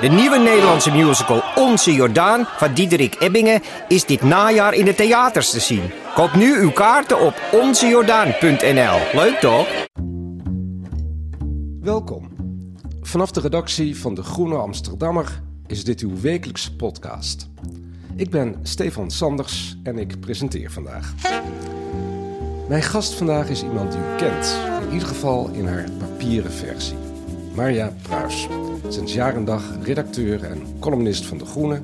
De nieuwe Nederlandse musical Onze Jordaan van Diederik Ebbingen is dit najaar in de theaters te zien. Koop nu uw kaarten op onzejordaan.nl. Leuk toch? Welkom. Vanaf de redactie van De Groene Amsterdammer is dit uw wekelijkse podcast. Ik ben Stefan Sanders en ik presenteer vandaag. Mijn gast vandaag is iemand die u kent, in ieder geval in haar papieren versie. Marja Pruis, sinds jaar en dag redacteur en columnist van De Groene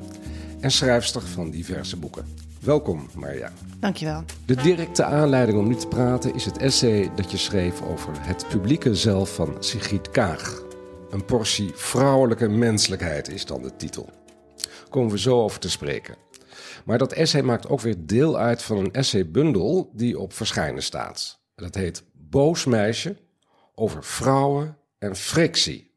en schrijfster van diverse boeken. Welkom Marja. Dankjewel. De directe aanleiding om nu te praten is het essay dat je schreef over het publieke zelf van Sigrid Kaag. Een portie vrouwelijke menselijkheid is dan de titel. Komen we zo over te spreken. Maar dat essay maakt ook weer deel uit van een essaybundel die op verschijnen staat. Dat heet Boos meisje over vrouwen en frictie.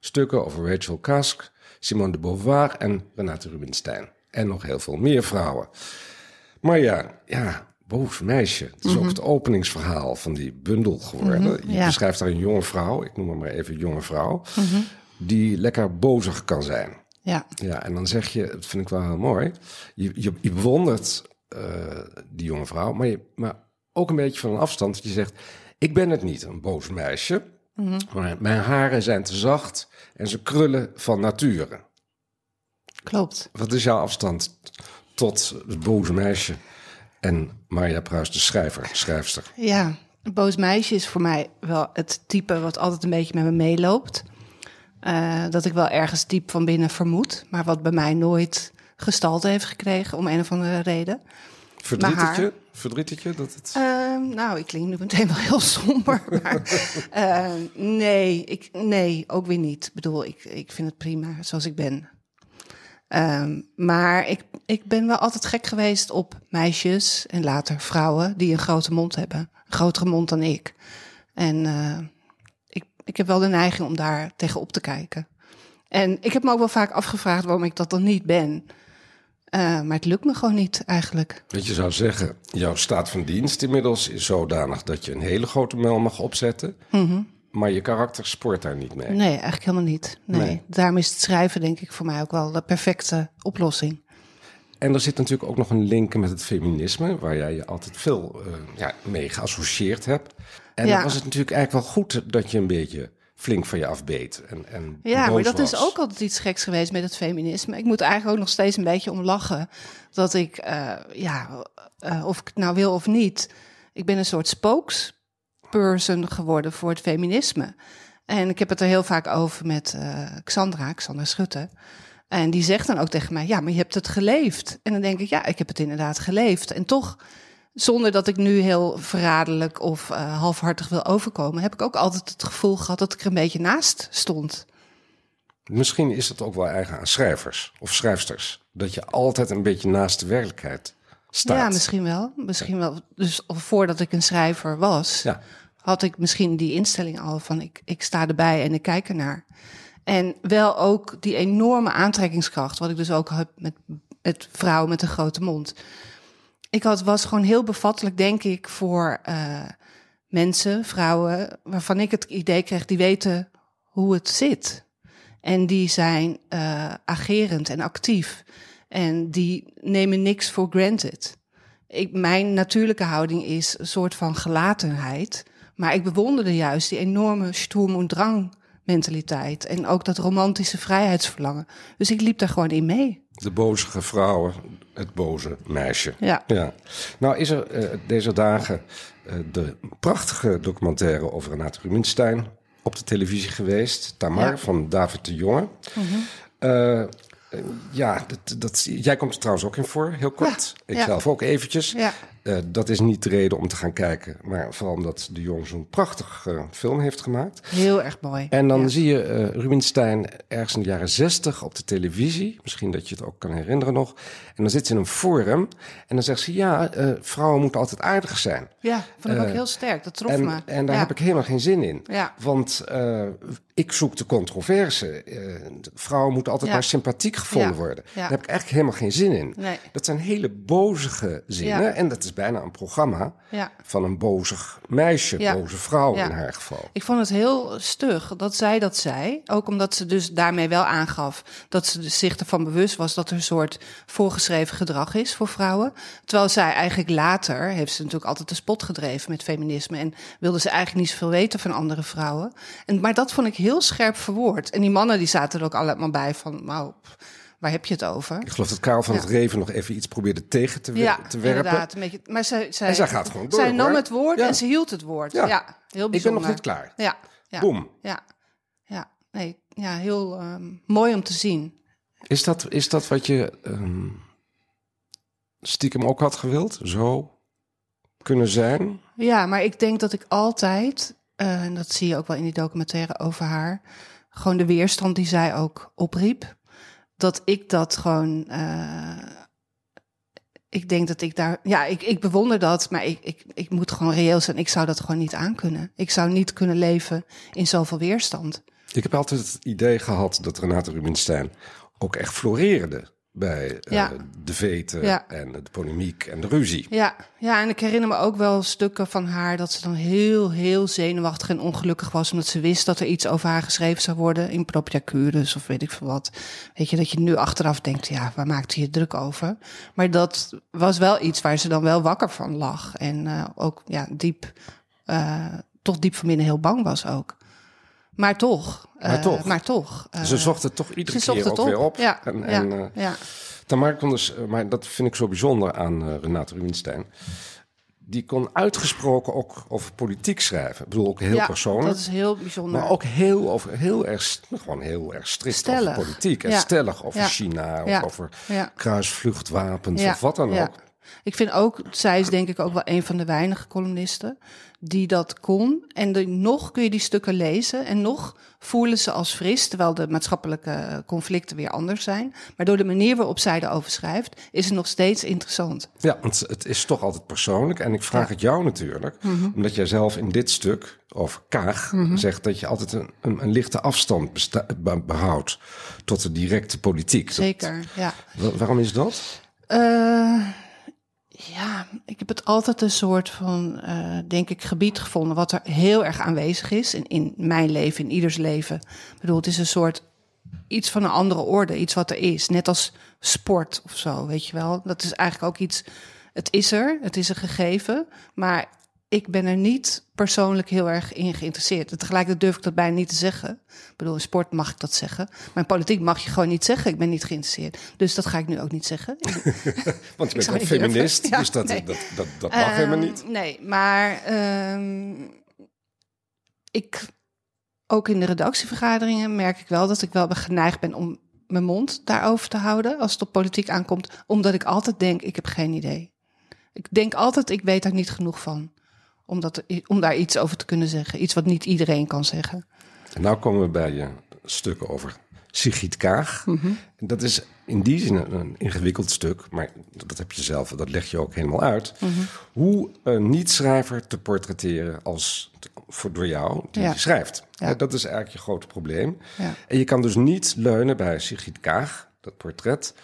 Stukken over Rachel Kask, Simone de Beauvoir en Renate Rubinstein. En nog heel veel meer vrouwen. Maar ja, ja, boos meisje. Het is ook het openingsverhaal van die bundel geworden. Je Mhm. ja. beschrijft daar een jonge vrouw, ik noem haar maar even jonge vrouw, die lekker bozig kan zijn. Ja, Ja, en dan zeg je, dat vind ik wel heel mooi, je, je, je bewondert eh, die jonge vrouw, maar, je, maar ook een beetje van een afstand. Dat je zegt, ik ben het niet, een boos meisje, maar mijn haren zijn te zacht en ze krullen van nature. klopt. Wat is jouw afstand tot het boze meisje en Marja Pruis, de schrijver, schrijfster? Ja, boos meisje is voor mij wel het type wat altijd een beetje met me meeloopt. Eh, dat ik wel ergens diep van binnen vermoed, maar wat bij mij nooit gestalte heeft gekregen om een of andere reden. Verdriet het haar- je? Verdriet het je dat het... Ehm, nou, ik klink nu meteen wel heel somber. Maar, eh, nee, ik, nee, ook weer niet. Ik bedoel, ik, ik vind het prima zoals ik ben. Ehm, maar ik, ik ben wel altijd gek geweest op meisjes en later vrouwen die een grote mond hebben. Een grotere mond dan ik. En eh, ik, ik heb wel de neiging om daar tegenop te kijken. En ik heb me ook wel vaak afgevraagd waarom ik dat dan niet ben. Eh, maar het lukt me gewoon niet eigenlijk. Dat je zou zeggen, jouw staat van dienst inmiddels is zodanig dat je een hele grote mel mag opzetten. Maar je karakter sport daar niet mee. Nee, eigenlijk helemaal niet. Nee. Nee. Daarom is het schrijven denk ik voor mij ook wel de perfecte oplossing. En er zit natuurlijk ook nog een link met het feminisme, waar jij je altijd veel eh, ja, mee geassocieerd hebt. En Ja. dan was het natuurlijk eigenlijk wel goed dat je een beetje flink van je afbeet. En, en Ja, maar dat is ook altijd iets geks geweest met het feminisme. Ik moet eigenlijk ook nog steeds een beetje om lachen. Dat ik, eh, ja, eh, of ik het nou wil of niet, ik ben een soort spokesperson geworden voor het feminisme. En ik heb het er heel vaak over met eh, Xandra, Xandra Schutte. En die zegt dan ook tegen mij, ja, maar je hebt het geleefd. En dan denk ik, ja, ik heb het inderdaad geleefd. En toch, zonder dat ik nu heel verraderlijk of eh, halfhartig wil overkomen, heb ik ook altijd het gevoel gehad dat ik er een beetje naast stond. Misschien is het ook wel eigen aan schrijvers of schrijfsters. Dat je altijd een beetje naast de werkelijkheid staat. Ja, misschien wel. Misschien wel. Dus voordat ik een schrijver was, Ja. had ik misschien die instelling al van ik, ik sta erbij en ik kijk ernaar. En wel ook die enorme aantrekkingskracht, wat ik dus ook heb met, met vrouwen met een grote mond. Ik had, was gewoon heel bevattelijk, denk ik, voor eh, mensen, vrouwen, waarvan ik het idee kreeg, die weten hoe het zit. En die zijn eh, agerend en actief. En die nemen niks voor granted. Ik, mijn natuurlijke houding is een soort van gelatenheid. Maar ik bewonderde juist die enorme Sturm- und Drang mentaliteit. En ook dat romantische vrijheidsverlangen. Dus ik liep daar gewoon in mee. De bozige vrouwen, het boze meisje. Ja. ja. Nou is er eh, deze dagen eh, de prachtige documentaire over Renate Rubinstein op de televisie geweest. Tamar Ja. van David de Jonge. Eh, eh, ja, dat, dat, jij komt er trouwens ook in voor, heel kort. Ja, Ik zelf ook eventjes. Eh, dat is niet de reden om te gaan kijken, maar vooral omdat de jongen zo'n prachtig eh, film heeft gemaakt. Heel erg mooi. En dan Ja. zie je eh Rubinstein ergens in de jaren zestig op de televisie. Misschien dat je het ook kan herinneren nog. En dan zit ze in een forum en dan zegt ze... ja, vrouwen moeten altijd aardig zijn. Ja, vond ik ook heel sterk. Dat trof En, me. en daar ja. heb ik helemaal geen zin in. Ja. Want ik zoek de controverse. Vrouwen moeten altijd maar sympathiek gevonden worden. Daar heb ik eigenlijk helemaal geen zin in. Nee. Dat zijn hele bozige zinnen. En dat is bijna een programma Ja. van een bozig meisje, Ja. boze vrouw Ja. in haar geval. Ik vond het heel stug dat zij dat zei. Ook omdat ze dus daarmee wel aangaf dat ze dus zich ervan bewust was dat er een soort voorgeschreven gedrag is voor vrouwen. Terwijl zij eigenlijk later heeft ze natuurlijk altijd de spot gedreven met feminisme en wilde ze eigenlijk niet zoveel weten van andere vrouwen. En, maar dat vond ik heel scherp verwoord. En die mannen die zaten er ook allemaal bij van, nou, waar heb je het over? Ik geloof dat Karel van Ja. het Reven nog even iets probeerde tegen te, Ja, te werpen. inderdaad. Een beetje, maar zij, zij, En zij gaat gewoon door, Zij nam het woord Ja. en ze hield het woord. Ja. Heel Ik ben bijzonder. nog niet klaar. Ja, ja. Boom. Ja, ja, nee, ja heel ehm, mooi om te zien. Is dat, is dat wat je ehm, stiekem ook had gewild? Zo kunnen zijn? Ja, maar ik denk dat ik altijd, eh, en dat zie je ook wel in die documentaire over haar, gewoon de weerstand die zij ook opriep, dat ik dat gewoon. eh, ik denk dat ik daar. Ja, ik, ik bewonder dat, maar ik, ik, ik moet gewoon reëel zijn. Ik zou dat gewoon niet aankunnen. Ik zou niet kunnen leven in zoveel weerstand. Ik heb altijd het idee gehad dat Renate Rubinstein ook echt floreerde bij eh, de veten Ja. en de polemiek en de ruzie. Ja, ja, en ik herinner me ook wel stukken van haar dat ze dan heel, heel zenuwachtig en ongelukkig was. Omdat ze wist dat er iets over haar geschreven zou worden in Propria Curis of weet ik veel wat. Weet je, dat je nu achteraf denkt, ja, waar maakt hij je druk over? Maar dat was wel iets waar ze dan wel wakker van lag. En eh, ook, ja, diep, eh, toch diep van binnen heel bang was ook. Maar toch. Maar eh, toch. Maar toch. eh, Ze zocht het toch iedere keer ook weer op. Ja, En, ja, en, eh, ja. Tamar kon dus, eh, maar dat vind ik zo bijzonder aan eh, Renate Rubinstein. Die kon uitgesproken ook over politiek schrijven. Ik bedoel, ook heel ja, persoonlijk. Dat is heel bijzonder. Maar ook heel, over, heel erg, gewoon heel erg strikt Stellig. over politiek. En Ja. stellig over Ja. China, of Ja. over Ja. kruisvluchtwapens Ja, of wat dan ja. ook. Ik vind ook, zij is denk ik ook wel een van de weinige columnisten die dat kon. En de, nog kun je die stukken lezen en nog voelen ze als fris, terwijl de maatschappelijke conflicten weer anders zijn. Maar door de manier waarop zij erover schrijft, is het nog steeds interessant. Ja, want het is toch altijd persoonlijk. En ik vraag het jou natuurlijk, Mhm. omdat jij zelf in dit stuk over Kaag zegt dat je altijd een, een, een lichte afstand behoudt tot de directe politiek. Dat- Zeker, ja. wa- waarom is dat? Eh, ja, ik heb het altijd een soort van, eh, denk ik, gebied gevonden wat er heel erg aanwezig is in, in mijn leven, in ieders leven. Ik bedoel, het is een soort iets van een andere orde, iets wat er is, net als sport of zo, weet je wel. Dat is eigenlijk ook iets, het is er, het is een gegeven, maar ik ben er niet persoonlijk heel erg in geïnteresseerd. En Tegelijkertijd durf ik dat bijna niet te zeggen. Ik bedoel, in sport mag ik dat zeggen. Maar in politiek mag je gewoon niet zeggen, ik ben niet geïnteresseerd. Dus dat ga ik nu ook niet zeggen. Want je bent een feminist, Ja, dus dat, nee. dat, dat, dat mag helemaal Ehm, niet. Nee, maar ehm, ik, ook in de redactievergaderingen merk ik wel dat ik wel geneigd ben om mijn mond daarover te houden als het op politiek aankomt, omdat ik altijd denk, ik heb geen idee. Ik denk altijd, ik weet daar niet genoeg van. Om, dat, om daar iets over te kunnen zeggen. Iets wat niet iedereen kan zeggen. En nou komen we bij je stukken over Sigrid Kaag. Mhm. Dat is in die zin een, een ingewikkeld stuk, maar dat heb je zelf, dat leg je ook helemaal uit. Mhm. Hoe een niet-schrijver te portretteren als voor, door jou, die Ja. schrijft. Ja, dat is eigenlijk je grote probleem. Ja. En je kan dus niet leunen bij Sigrid Kaag, dat portret,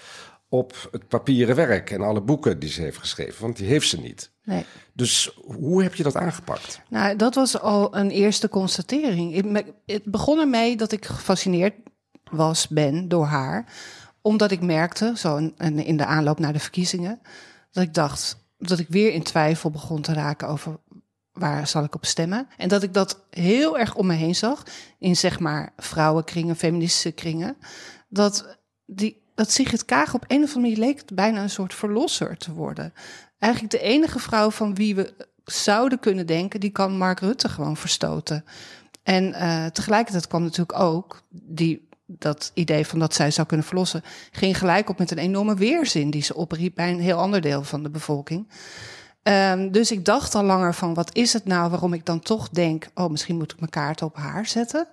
op het papieren werk en alle boeken die ze heeft geschreven, want die heeft ze niet. Nee. Dus hoe heb je dat aangepakt? Nou, dat was al een eerste constatering. Het begon ermee dat ik gefascineerd was, ben, door haar. Omdat ik merkte, zo in de aanloop naar de verkiezingen... dat ik dacht, dat ik weer in twijfel begon te raken over waar zal ik op stemmen. En dat ik dat heel erg om me heen zag in zeg maar vrouwenkringen, feministische kringen. Dat, die, dat Sigrid Kaag op een of andere manier leek bijna een soort verlosser te worden. Eigenlijk de enige vrouw van wie we zouden kunnen denken, die kan Mark Rutte gewoon verstoten. En eh, tegelijkertijd kwam natuurlijk ook die, dat idee van dat zij zou kunnen verlossen, ging gelijk op met een enorme weerzin die ze opriep bij een heel ander deel van de bevolking. Ehm, dus ik dacht al langer van, wat is het nou waarom ik dan toch denk... oh, misschien moet ik mijn kaart op haar zetten.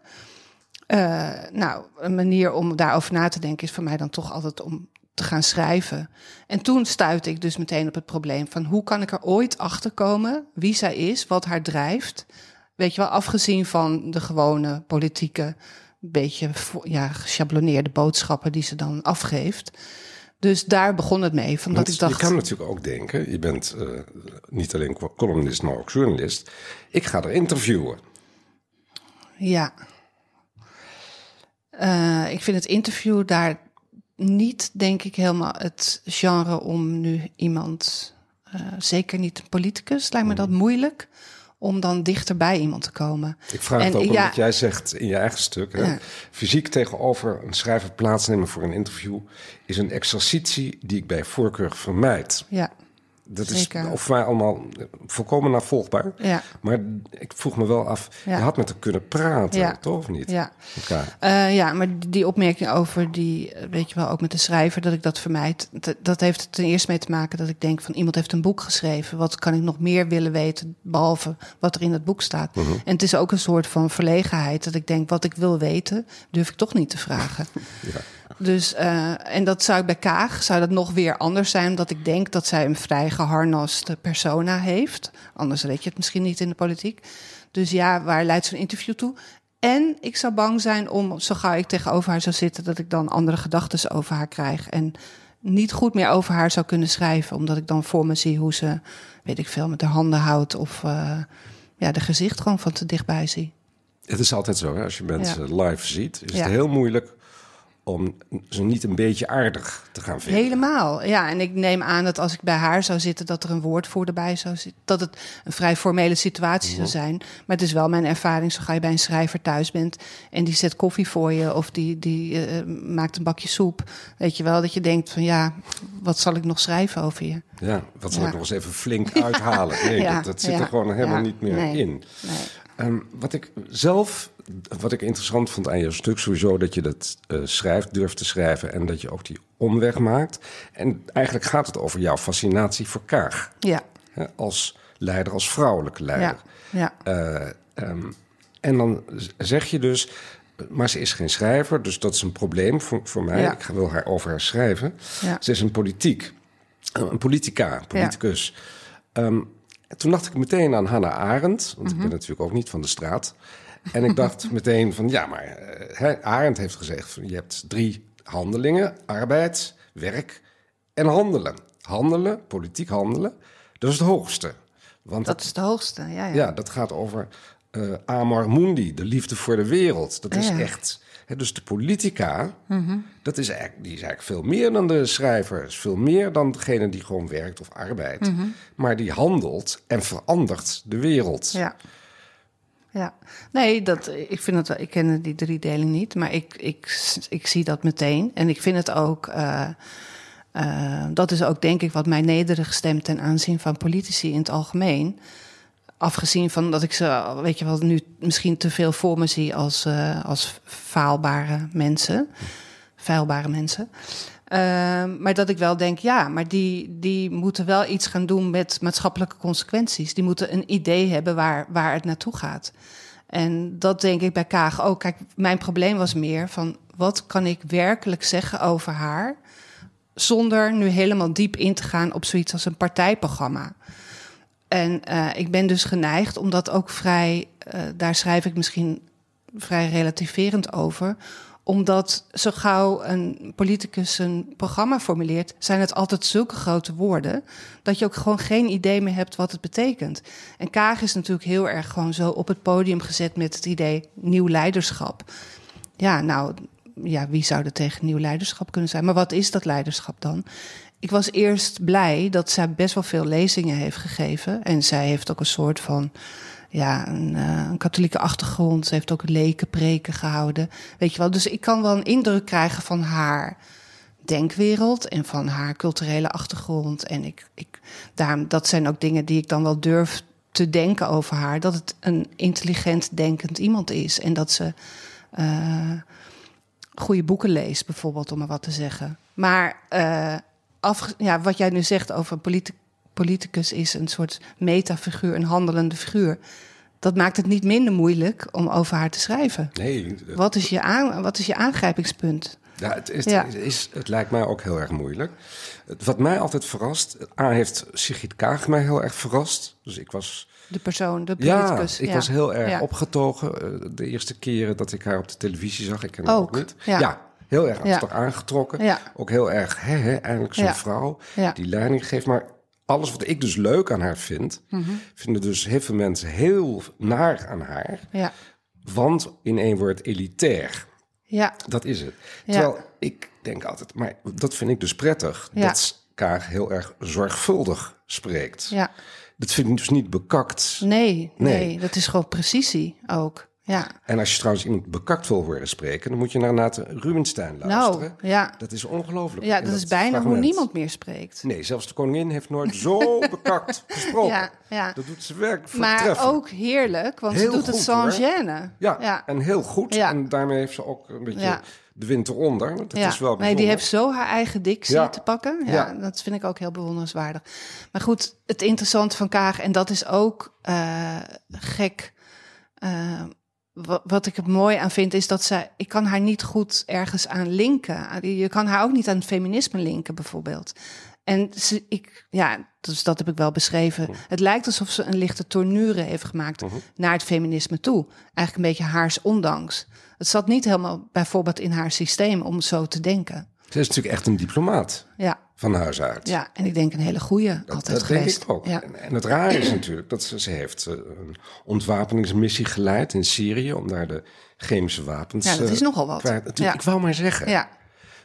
Uh, nou, een manier om daarover na te denken is voor mij dan toch altijd om te gaan schrijven. En toen stuitte ik dus meteen op het probleem van hoe kan ik er ooit achter komen wie zij is, wat haar drijft. Weet je wel, afgezien van de gewone politieke, beetje ja, geschabloneerde boodschappen die ze dan afgeeft. Dus daar begon het mee. Van dat ik dacht, je kan natuurlijk ook denken, je bent uh, niet alleen columnist, maar ook journalist. Ik ga er interviewen. Ja. Uh, ik vind het interview daar niet, denk ik, helemaal het genre om nu iemand, uh, zeker niet een politicus, lijkt me dat mm. moeilijk om dan dichter bij iemand te komen. Ik vraag het ook omdat jij zegt in je eigen stuk... Hè, fysiek tegenover een schrijver plaatsnemen voor een interview... is een exercitie die ik bij voorkeur vermijd. Ja. Dat is of mij allemaal volkomen navolgbaar. Ja. Maar ik vroeg me wel af, je had met haar kunnen praten, ja. toch of niet? Ja. Uh, ja, maar die opmerking over die, weet je wel, ook met de schrijver, dat ik dat vermijd. Dat, dat heeft ten eerste mee te maken dat ik denk van iemand heeft een boek geschreven. Wat kan ik nog meer willen weten, behalve wat er in het boek staat? Mhm. En het is ook een soort van verlegenheid dat ik denk, wat ik wil weten, durf ik toch niet te vragen. ja. Dus, uh, en dat zou bij Kaag zou dat nog weer anders zijn, omdat ik denk dat zij een vrij geharnaste persona heeft. Anders weet je het misschien niet in de politiek. Dus ja, waar leidt zo'n interview toe? En ik zou bang zijn om, zo gauw ik tegenover haar zou zitten, dat ik dan andere gedachten over haar krijg. En niet goed meer over haar zou kunnen schrijven, omdat ik dan voor me zie hoe ze, weet ik veel, met haar handen houdt of uh, ja, de gezicht gewoon van te dichtbij zie. Het is altijd zo, hè? als je mensen live ziet, is het heel moeilijk om ze niet een beetje aardig te gaan vinden. Helemaal, ja. En ik neem aan dat als ik bij haar zou zitten... dat er een woordvoerder bij zou zitten. Dat het een vrij formele situatie zou mhm. zijn. Maar het is wel mijn ervaring, zo ga je bij een schrijver thuis bent... en die zet koffie voor je of die, die uh, maakt een bakje soep. Weet je wel, dat je denkt van ja, wat zal ik nog schrijven over je? Ja, wat zal ik nog eens even flink uithalen? Nee, dat, dat, zit er gewoon helemaal niet meer in. Nee. Um, wat ik zelf wat ik interessant vond aan je stuk, sowieso dat je dat uh, schrijft, durft te schrijven en dat je ook die omweg maakt. En eigenlijk gaat het over jouw fascinatie voor Kaag. Ja. Hè, als leider, als vrouwelijke leider. Ja. ja. Uh, um, en dan zeg je dus, maar ze is geen schrijver, dus dat is een probleem voor, voor mij. Ja. Ik wil haar over haar schrijven. Ja. Ze is een politiek, een politica, politicus. Ja. Um, toen dacht ik meteen aan Hannah Arendt, want mm -hmm. ik ben mhm. natuurlijk ook niet van de straat. En ik dacht meteen van, ja, maar uh, Arendt heeft gezegd... je hebt drie handelingen, arbeid, werk en handelen. Handelen, politiek handelen, dat is het hoogste. Want dat is het hoogste, ja. Ja, ja dat gaat over uh, amor mundi, de liefde voor de wereld. Dat is echt... Dus de politica, mm dat is eigenlijk, die is eigenlijk veel meer dan de schrijver. Is veel meer dan degene die gewoon werkt of arbeidt. Mm -hmm. Maar die handelt en verandert de wereld. Ja ja. Nee, dat, ik vind het wel, ik ken die driedeling niet, maar ik, ik, ik zie dat meteen. En ik vind het ook, uh, uh, dat is ook denk ik wat mij nederig stemt ten aanzien van politici in het algemeen. Afgezien van dat ik ze, weet je wel, nu misschien te veel voor me zie als, uh, als faalbare mensen, feilbare mensen. Uh, maar dat ik wel denk, ja, maar die, die moeten wel iets gaan doen met maatschappelijke consequenties. Die moeten een idee hebben waar, waar het naartoe gaat. En dat denk ik bij Kaag ook. Kijk, mijn probleem was meer van wat kan ik werkelijk zeggen over haar. Zonder nu helemaal diep in te gaan op zoiets als een partijprogramma. En uh, ik ben dus geneigd, omdat ook vrij, uh, daar schrijf ik misschien vrij relativerend over omdat zo gauw een politicus een programma formuleert, zijn het altijd zulke grote woorden. Dat je ook gewoon geen idee meer hebt wat het betekent. En Kaag is natuurlijk heel erg gewoon zo op het podium gezet met het idee nieuw leiderschap. Ja, nou, ja, wie zou er tegen nieuw leiderschap kunnen zijn? Maar wat is dat leiderschap dan? Ik was eerst blij dat zij best wel veel lezingen heeft gegeven. En zij heeft ook een soort van ja, een, uh, een, katholieke achtergrond. Ze heeft ook lekenpreken gehouden. Weet je wel, dus ik kan wel een indruk krijgen van haar denkwereld en van haar culturele achtergrond. En ik, ik, daarom, dat zijn ook dingen die ik dan wel durf te denken over haar. Dat het een intelligent denkend iemand is. En dat ze uh, goede boeken leest, bijvoorbeeld, om maar wat te zeggen. Maar af, ja, wat jij nu zegt over politie politicus is een soort metafiguur, een handelende figuur. Dat maakt het niet minder moeilijk om over haar te schrijven. Nee, dat- Wat is je, aan, wat is je aangrijpingspunt? Ja, het, is, Ja. Het, is, het lijkt mij ook heel erg moeilijk. Wat mij altijd verrast... A heeft Sigrid Kaag mij heel erg verrast. Dus ik was... De persoon, de Ja, politicus. ik was heel erg Ja. opgetogen. eh, De eerste keren dat ik haar op de televisie zag. Ik ken haar ook, niet. ja. heel erg Ja. toch aangetrokken. Ja. Ook heel erg, hè, hè, eindelijk zo'n Ja. vrouw Ja. die leiding geeft. Maar alles wat ik dus leuk aan haar vind... Mhm. vinden dus heel veel mensen heel naar aan haar. Ja, Want in één woord elitair. ja, Dat is het. Ja. Terwijl ik denk altijd, maar dat vind ik dus prettig, Ja. dat Kaag heel erg zorgvuldig spreekt. ja. Dat vind ik dus niet bekakt. Nee, nee, Nee. dat is gewoon precisie ook. Ja, En als je trouwens iemand bekakt wil horen spreken, dan moet je naar Renate Rubenstein luisteren. nou, ja. Dat is ongelooflijk. Ja, dat is bijna hoe niemand meer spreekt. Nee, zelfs de koningin heeft nooit zo bekakt gesproken. Ja, ja. Dat doet ze werkelijk Maar ook heerlijk, want Heel ze doet het sans gêne. Ja, ja. en heel goed. Ja. En daarmee heeft ze ook een beetje de wind eronder. Dat ja. is wel nee, die heeft zo haar eigen dictie Ja. te pakken. Ja, Ja. Dat vind ik ook heel bewonderenswaardig. Maar goed, het interessante van Kaag, en dat is ook eh, gek. eh, wat ik er mooi aan vind, is dat zij. Ik kan haar niet goed ergens aan linken. Je kan haar ook niet aan het feminisme linken, bijvoorbeeld. En ze, ik, ja, dus dat heb ik wel beschreven. Het lijkt alsof ze een lichte tournure heeft gemaakt naar het feminisme toe. Eigenlijk een beetje haars ondanks. Het zat niet helemaal bijvoorbeeld in haar systeem om zo te denken. Ze is natuurlijk echt een diplomaat Ja, van huis uit. ja en ik denk een hele goeie Dat, altijd dat denk geweest. ik ook. Ja. En, en het rare is natuurlijk dat ze, ze heeft eh, een ontwapeningsmissie geleid in Syrië om daar de chemische wapens. Ja, dat eh, is nogal wat. kwijt- Het- Ja. Ik wou maar zeggen. ja,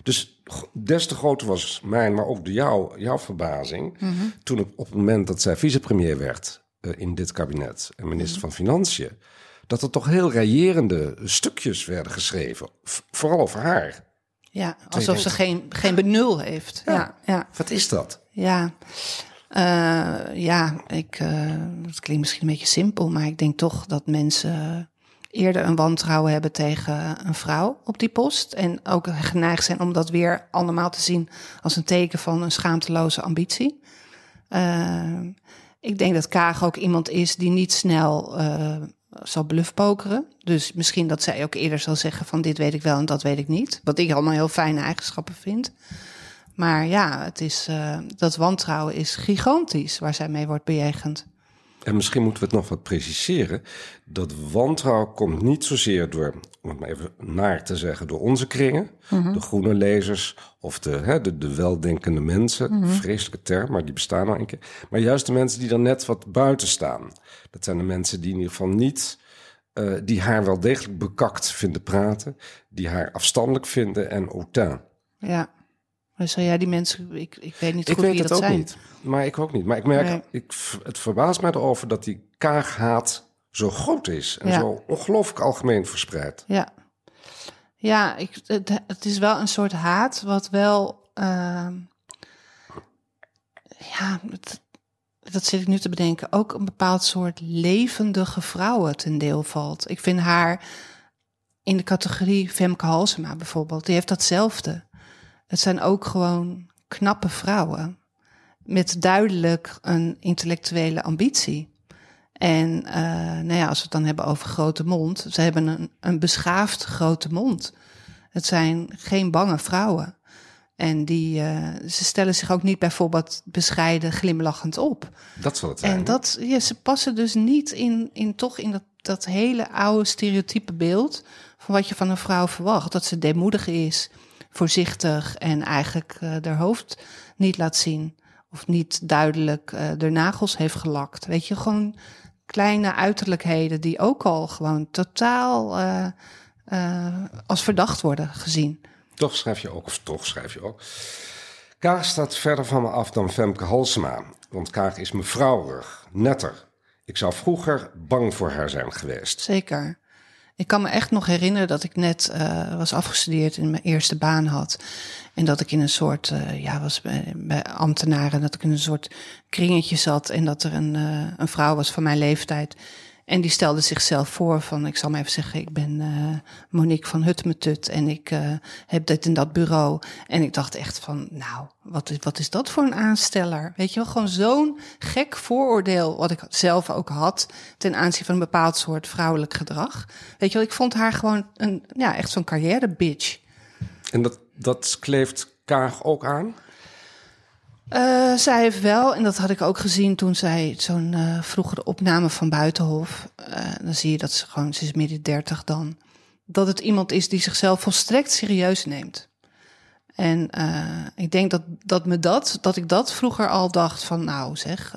Dus des te groter was mijn, maar ook de jou, jouw verbazing. Mhm. Toen op, op het moment dat zij vicepremier werd eh, in dit kabinet en minister Mhm. van Financiën. Dat er toch heel raillerende stukjes werden geschreven. vooral over haar. Ja, alsof ze geen, geen benul heeft. Ja, ja, ja. Wat is dat? ja. Eh, ja, ik, eh, het klinkt misschien een beetje simpel, maar ik denk toch dat mensen eerder een wantrouwen hebben tegen een vrouw op die post. En ook geneigd zijn om dat weer allemaal te zien als een teken van een schaamteloze ambitie. Eh, ik denk dat Kaag ook iemand is die niet snel zal bluffpokeren. Dus misschien dat zij ook eerder zal zeggen van dit weet ik wel en dat weet ik niet. Wat ik allemaal heel fijne eigenschappen vind. Maar ja, het is, eh, dat wantrouwen is gigantisch waar zij mee wordt bejegend. En misschien moeten we het nog wat preciseren. Dat wantrouwen komt niet zozeer door, om het maar even naar te zeggen, door onze kringen, de groene lezers of de, hè, de, de weldenkende mensen. Vreselijke term, maar die bestaan nou een keer. Maar juist de mensen die er net wat buiten staan. Dat zijn de mensen die in ieder geval niet, eh, die haar wel degelijk bekakt vinden praten, die haar afstandelijk vinden en autain. Ja. Dus ja, die mensen, ik, ik weet niet Ik goed weet wie het dat ook zijn. niet. Maar ik ook niet. Maar ik merk, Nee. ik, het verbaast mij erover dat die kaaghaat zo groot is. En Ja. zo ongelooflijk algemeen verspreid. Ja, ja ik, het, het is wel een soort haat wat wel. ehm, ja, het- dat zit ik nu te bedenken. Ook een bepaald soort levendige vrouwen ten deel valt. Ik vind haar in de categorie Femke Halsema bijvoorbeeld. Die heeft datzelfde. Het zijn ook gewoon knappe vrouwen. Met duidelijk een intellectuele ambitie. En eh, nou ja, als we het dan hebben over grote mond. Ze hebben een, een beschaafd grote mond. Het zijn geen bange vrouwen. En die, eh, ze stellen zich ook niet bijvoorbeeld bescheiden glimlachend op. Dat zal het zijn. En dat, ja, ze passen dus niet in, in toch in dat, dat hele oude stereotype beeld van wat je van een vrouw verwacht. Dat ze deemoedig is, voorzichtig en eigenlijk eh haar hoofd niet laat zien. Of niet duidelijk eh de nagels heeft gelakt. Weet je, gewoon kleine uiterlijkheden die ook al gewoon totaal eh, eh, als verdacht worden gezien. Toch schrijf je ook, of toch schrijf je ook. Kaag staat verder van me af dan Femke Halsema. Want Kaag is mevrouwig, netter. Ik zou vroeger bang voor haar zijn geweest. Zeker. Ik kan me echt nog herinneren dat ik net eh, was afgestudeerd en mijn eerste baan had. En dat ik in een soort, eh, ja, was bij, ambtenaren, dat ik in een soort kringetje zat. En dat er een, eh, een vrouw was van mijn leeftijd. En die stelde zichzelf voor van, ik zal maar even zeggen, ik ben eh, Monique van Hutmetut en ik uh, heb dit en dat bureau. En ik dacht echt van, nou, wat is, wat is dat voor een aansteller? Weet je wel, gewoon zo'n gek vooroordeel wat ik zelf ook had ten aanzien van een bepaald soort vrouwelijk gedrag. Weet je wel, ik vond haar gewoon een, ja, echt zo'n carrière bitch. En dat, dat kleeft Kaag ook aan? Uh, zij heeft wel, en dat had ik ook gezien toen zij zo'n uh, vroegere opname van Buitenhof. Uh, dan zie je dat ze gewoon, ze is midden dertig dan. Dat het iemand is die zichzelf volstrekt serieus neemt. En ik denk dat, dat me dat, dat ik dat vroeger al dacht van, nou zeg,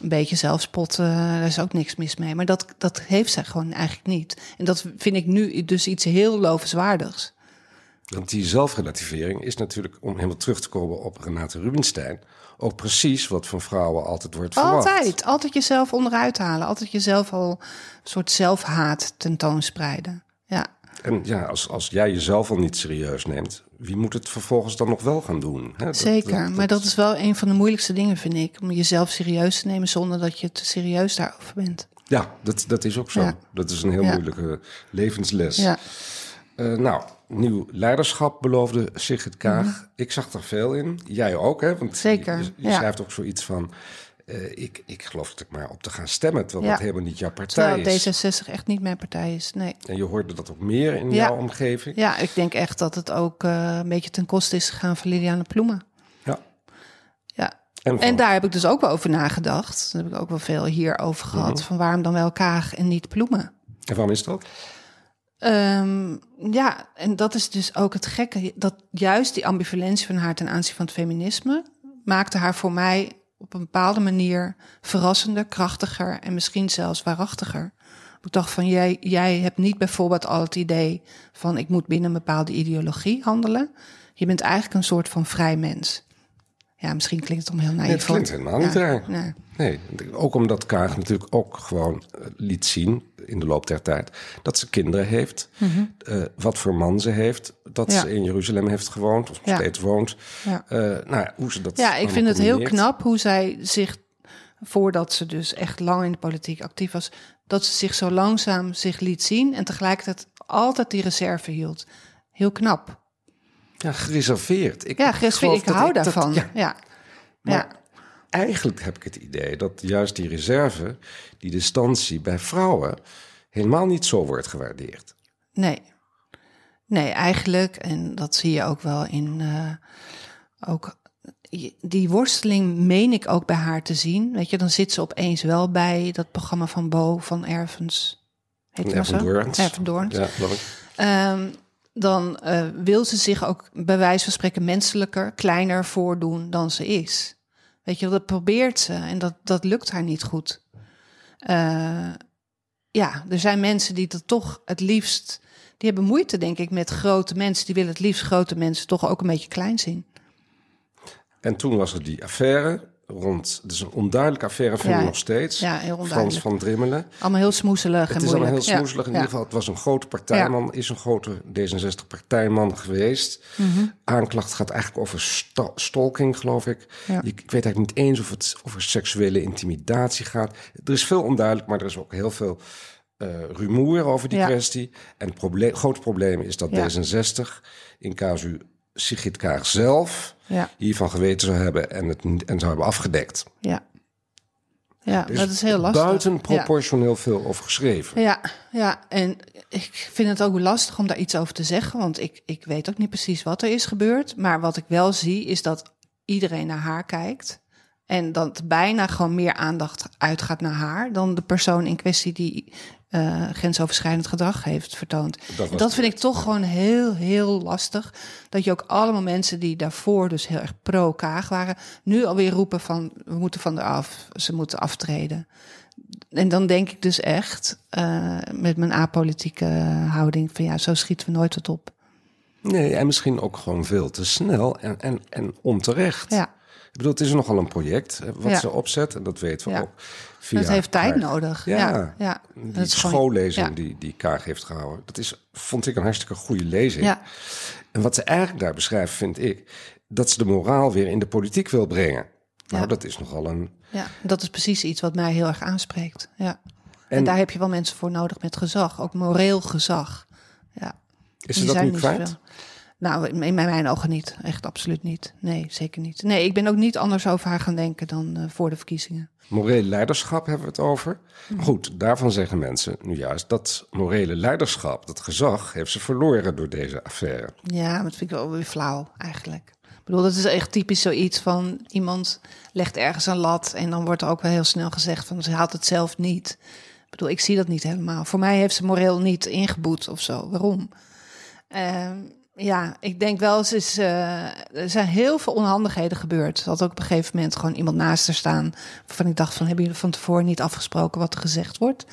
een beetje zelfspot, daar is ook niks mis mee. Maar dat, dat heeft zij gewoon eigenlijk niet. En dat vind ik nu dus iets heel lovenswaardigs. Want die zelfrelativering is natuurlijk, om helemaal terug te komen op Renate Rubinstein, ook precies wat van vrouwen altijd wordt verwacht. Altijd, altijd jezelf onderuit halen, altijd jezelf al een soort zelfhaat tentoonspreiden. Ja. En ja, als, als jij jezelf al niet serieus neemt, wie moet het vervolgens dan nog wel gaan doen? Hè? Dat, Zeker, dat, dat, maar dat is wel een van de moeilijkste dingen, vind ik. Om jezelf serieus te nemen zonder dat je te serieus daarover bent. Ja, dat, dat is ook zo. Ja. Dat is een heel ja. moeilijke levensles. Ja. Uh, nou, nieuw leiderschap beloofde Sigrid Kaag. Mm -hmm. Ik zag er veel in. Jij ook, hè? Want Zeker. Je, je ja. schrijft ook zoiets van. Uh, ik, ik geloof dat ik maar op te gaan stemmen, terwijl ja. dat helemaal niet jouw partij terwijl is. D66 echt niet mijn partij is, nee. En je hoorde dat ook meer in ja. jouw omgeving? Ja, ik denk echt dat het ook uh, een beetje ten koste is gegaan van Liliane Ploemen. Ja. Ja. En, en, daar heb ik dus ook wel over nagedacht. Daar heb ik ook wel veel hierover gehad. Mm -hmm. Van waarom dan wel Kaag en niet Ploemen? En waarom is dat? Um, ja, en dat is dus ook het gekke. Dat juist die ambivalentie van haar ten aanzien van het feminisme maakte haar voor mij op een bepaalde manier verrassender, krachtiger en misschien zelfs waarachtiger. Ik dacht van jij, jij hebt niet bijvoorbeeld al het idee van ik moet binnen een bepaalde ideologie handelen. Je bent eigenlijk een soort van vrij mens. Ja, misschien klinkt het om heel naïef. Nee, het klinkt helemaal niet raar. Nee. nee, ook omdat Kaag natuurlijk ook gewoon liet zien in de loop der tijd dat ze kinderen heeft, mm -hmm. uh, wat voor man ze heeft, dat ja. ze in Jeruzalem heeft gewoond of nog ja. steeds woont. Ja. Uh, nou hoe ze dat. Ja, ik vind het heel knap hoe zij zich voordat ze dus echt lang in de politiek actief was, dat ze zich zo langzaam zich liet zien en tegelijkertijd altijd die reserve hield. Heel knap. Ja, gereserveerd. Ik ja, gereserveerd. Ik hou daarvan. Dat, ja. ja. Eigenlijk heb ik het idee dat juist die reserve, die distantie bij vrouwen, helemaal niet zo wordt gewaardeerd. Nee. Nee, eigenlijk, en dat zie je ook wel in. Uh, ook die worsteling meen ik ook bij haar te zien. Weet je, dan zit ze opeens wel bij dat programma van Bo van Ervens. Heet Erven Doorns. Erven Doorns. Ja, dat ik. Um, dan uh, wil ze zich ook bij wijze van spreken menselijker, kleiner voordoen dan ze is. Weet je, dat probeert ze en dat, dat lukt haar niet goed. Uh, ja, er zijn mensen die dat toch het liefst. Die hebben moeite, denk ik, met grote mensen. Die willen het liefst grote mensen toch ook een beetje klein zien. En toen was er die affaire rond. Is een onduidelijke affaire, vind ik ja, nog steeds. Ja, heel Frans van Drimmelen. Allemaal heel smoezelig. Het is allemaal heel smoezelig. In ieder geval, het was een grote partijman, is een grote D66-partijman geweest. Mm -hmm. Aanklacht gaat eigenlijk over st stalking, geloof ik. Ik weet eigenlijk niet eens of het over seksuele intimidatie gaat. Er is veel onduidelijk, maar er is ook heel veel uh, rumoer over die kwestie. En het probleem, groot probleem is dat D66 in casu Sigrid Kaag zelf ja. hiervan geweten zou hebben en het en zou hebben afgedekt. Ja. Ja, dus dat is heel lastig. Buiten proportioneel ja. veel over geschreven. Ja, ja, en ik vind het ook lastig om daar iets over te zeggen, want ik, ik weet ook niet precies wat er is gebeurd. Maar wat ik wel zie, is dat iedereen naar haar kijkt. En dat bijna gewoon meer aandacht uitgaat naar haar dan de persoon in kwestie die uh, grensoverschrijdend gedrag heeft vertoond. Dat, dat vind ik toch gewoon heel, heel lastig. Dat je ook allemaal mensen die daarvoor dus heel erg pro-Kaag waren, nu alweer roepen van we moeten van af, ze moeten aftreden. En dan denk ik dus echt, uh, met mijn apolitieke houding, van ja, zo schieten we nooit tot op. Nee, en misschien ook gewoon veel te snel en, en, en onterecht. Ja. Bedoel, het is nogal een project wat ja. ze opzet. En dat weten we ja. ook. Via het heeft tijd nodig. Ja, ja. ja. die schoollezing gewoon, die, die Kaag heeft gehouden. Dat is, vond ik een hartstikke goede lezing. Ja. En wat ze eigenlijk daar beschrijft, vind ik... dat ze de moraal weer in de politiek wil brengen. Nou, dat is nogal een... Ja, dat is precies iets wat mij heel erg aanspreekt. Ja. En, En- daar heb je wel mensen voor nodig met gezag, ook moreel gezag. Ja. Is ze dat nu kwijt? Nou, in, mijn ogen niet. Echt absoluut niet. Nee, zeker niet. Nee, ik ben ook niet anders over haar gaan denken dan eh, voor de verkiezingen. Moreel leiderschap hebben we het over. Hm. Goed, daarvan zeggen mensen nu juist dat morele leiderschap, dat gezag, heeft ze verloren door deze affaire. Ja, maar dat vind ik wel weer flauw eigenlijk. Ik bedoel, dat is echt typisch zoiets van iemand legt ergens een lat en dan wordt er ook wel heel snel gezegd van ze haalt het zelf niet. Ik bedoel, ik zie dat niet helemaal. Voor mij heeft ze moreel niet ingeboet of zo. Waarom? Ehm, ja, ik denk wel, ze is, eh, er zijn heel veel onhandigheden gebeurd. Had ook op een gegeven moment gewoon iemand naast haar staan. Waarvan ik dacht van, hebben jullie van tevoren niet afgesproken wat er gezegd wordt?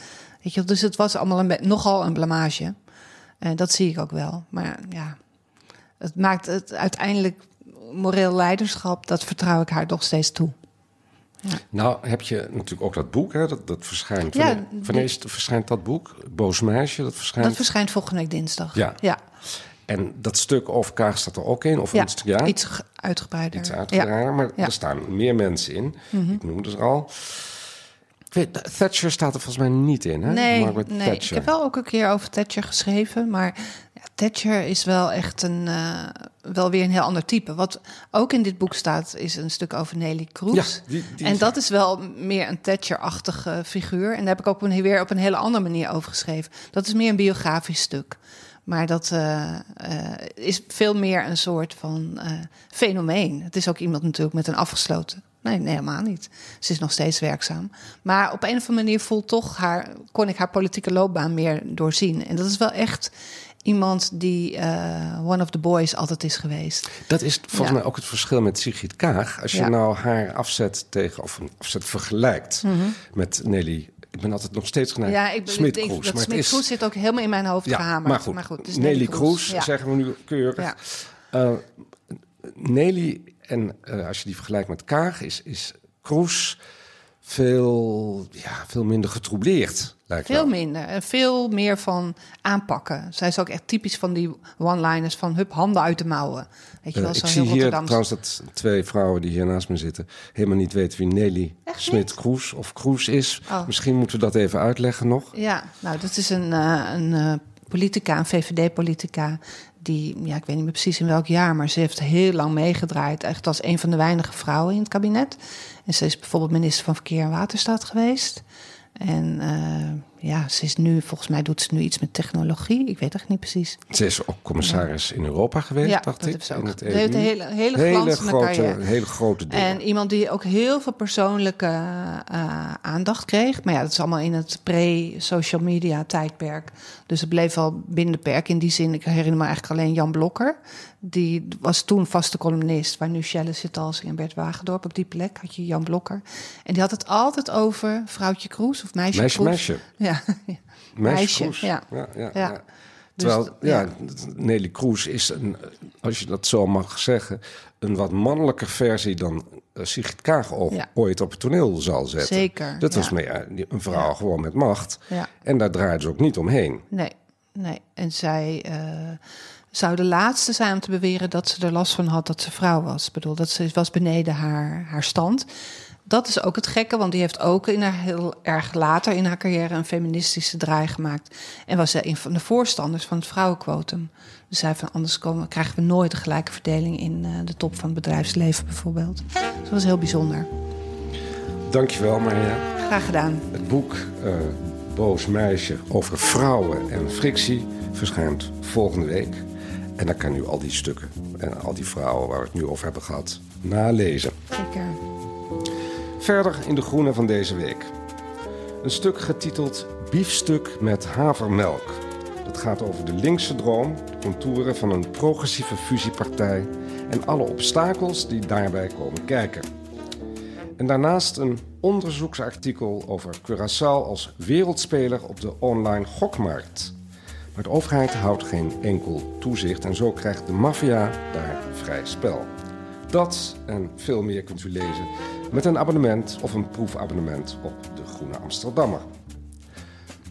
Weet je, dus het was allemaal een, nogal een blamage. En dat zie ik ook wel. Maar ja, het maakt het uiteindelijk moreel leiderschap, dat vertrouw ik haar nog steeds toe. Nou heb je natuurlijk ook dat boek, hè, dat, dat verschijnt. Ja, wanneer, verschijnt dat boek? Boos meisje, dat verschijnt. Dat verschijnt volgende week dinsdag. Ja. ja. En dat stuk over Kaag staat er ook in? Of ja. ja? iets ge- uitgebreider. iets ja. uitgebreider, maar Ja. Mhm. er staan meer mensen in. Ik noemde ze al. Weet, Thatcher staat er volgens mij niet in, hè? Nee, nee. ik heb wel ook een keer over Thatcher geschreven, maar ja, Thatcher is wel echt een, eh, wel weer een heel ander type. Wat ook in dit boek staat, is een stuk over Nelly Kroes. Ja, die- die en dat is wel meer een Thatcher-achtige figuur. En daar heb ik ook een, weer op een hele andere manier over geschreven. Dat is meer een biografisch stuk. Maar dat eh, eh, is veel meer een soort van eh, fenomeen. Het is ook iemand natuurlijk met een afgesloten. Nee, nee, helemaal niet. Ze is nog steeds werkzaam. Maar op een of andere manier voelt toch haar, kon ik haar politieke loopbaan meer doorzien. En dat is wel echt iemand die one of the boys altijd is geweest. Dat is volgens Ja. mij ook het verschil met Sigrid Kaag. Als je Ja. nou haar afzet tegen, of een afzet vergelijkt met Nelly. Ik ben altijd nog steeds geneigd. Ja, ik, ik denk Smit-Kroes. dat Smit Kroes zit ook helemaal in mijn hoofd Ja, gehamerd. maar goed. Nelly Kroes, Ja. zeggen we nu keurig. Ja. Eh, Nelly, en eh, als je die vergelijkt met Kaag, is, is Kroes veel, ja, veel minder getroubleerd. Lijkt Veel wel. minder. En veel meer van aanpakken. Zij is ook echt typisch van die one-liners van hup, handen uit de mouwen. Weet je Eh, wel, ik zo zie heel hier trouwens dat twee vrouwen die hier naast me zitten... helemaal niet weten wie Nelly Smit-Kroes of Kroes is. Oh. Misschien moeten we dat even uitleggen nog. Ja, nou, dat is een, eh, een eh, politica, een VVD-politica... die, ja, ik weet niet meer precies in welk jaar... maar ze heeft heel lang meegedraaid. Echt als een van de weinige vrouwen in het kabinet. En ze is bijvoorbeeld minister van Verkeer en Waterstaat geweest... En eh, ja, ze is nu, volgens mij doet ze nu iets met technologie. Ik weet echt niet precies. Ze is ook commissaris in Europa geweest, ja, dacht dat ik. ze in het heeft een EU. hele, hele grote, hele grote. En iemand die ook heel veel persoonlijke eh, aandacht kreeg. Maar ja, dat is allemaal in het pre-social media tijdperk. Dus het bleef wel binnen de perk. In die zin, ik herinner me eigenlijk alleen Jan Blokker. Die was toen vaste columnist. Waar nu Shelle zit als en Bert Wagendorp. Op die plek had je Jan Blokker. En die had het altijd over vrouwtje Kroes of meisje, meisje, Kroes. meisje. Ja, Meisje, ja. Ja, ja, Ja. ja. Dus Terwijl, d- ja. Nelly Kroes is, een, als je dat zo mag zeggen... een wat mannelijke versie dan eh, Sigrid Kaag ooit op het toneel zal zetten. Zeker, Dat was meer een vrouw gewoon met macht. Ja. En daar draaide ze ook niet omheen. Nee, nee. En zij eh, zou de laatste zijn om te beweren dat ze er last van had dat ze vrouw was. Ik bedoel, dat ze was beneden haar, haar stand. Dat is ook het gekke, want die heeft ook in haar heel erg later in haar carrière een feministische draai gemaakt. En was zij een van de voorstanders van het vrouwenquotum. Dus zei van anders komen, krijgen we nooit een gelijke verdeling in eh, de top van het bedrijfsleven bijvoorbeeld. Dus dat was heel bijzonder. Dankjewel, Maria. Graag gedaan. Het boek eh, Boos Meisje over vrouwen en frictie verschijnt volgende week. En dan kan u al die stukken en al die vrouwen waar we het nu over hebben gehad nalezen. Verder in de groene van deze week. Een stuk getiteld Biefstuk met havermelk. Dat gaat over de linkse droom, de contouren van een progressieve fusiepartij en alle obstakels die daarbij komen kijken. En daarnaast een onderzoeksartikel over Curaçao als wereldspeler op de online gokmarkt. Maar de overheid houdt geen enkel toezicht en zo krijgt de maffia daar vrij spel. Dat en veel meer kunt u lezen met een abonnement of een proefabonnement op de Groene Amsterdammer.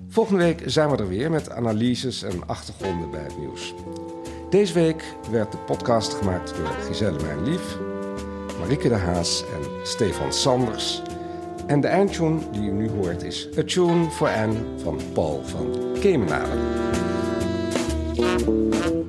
Volgende week zijn we er weer met analyses en achtergronden bij het nieuws. Deze week werd de podcast gemaakt door Giselle Mijn Lief, Marike de Haas en Stefan Sanders. En de eindtune die u nu hoort is A Tune for Anne van Paul van Kemenade. Thank you.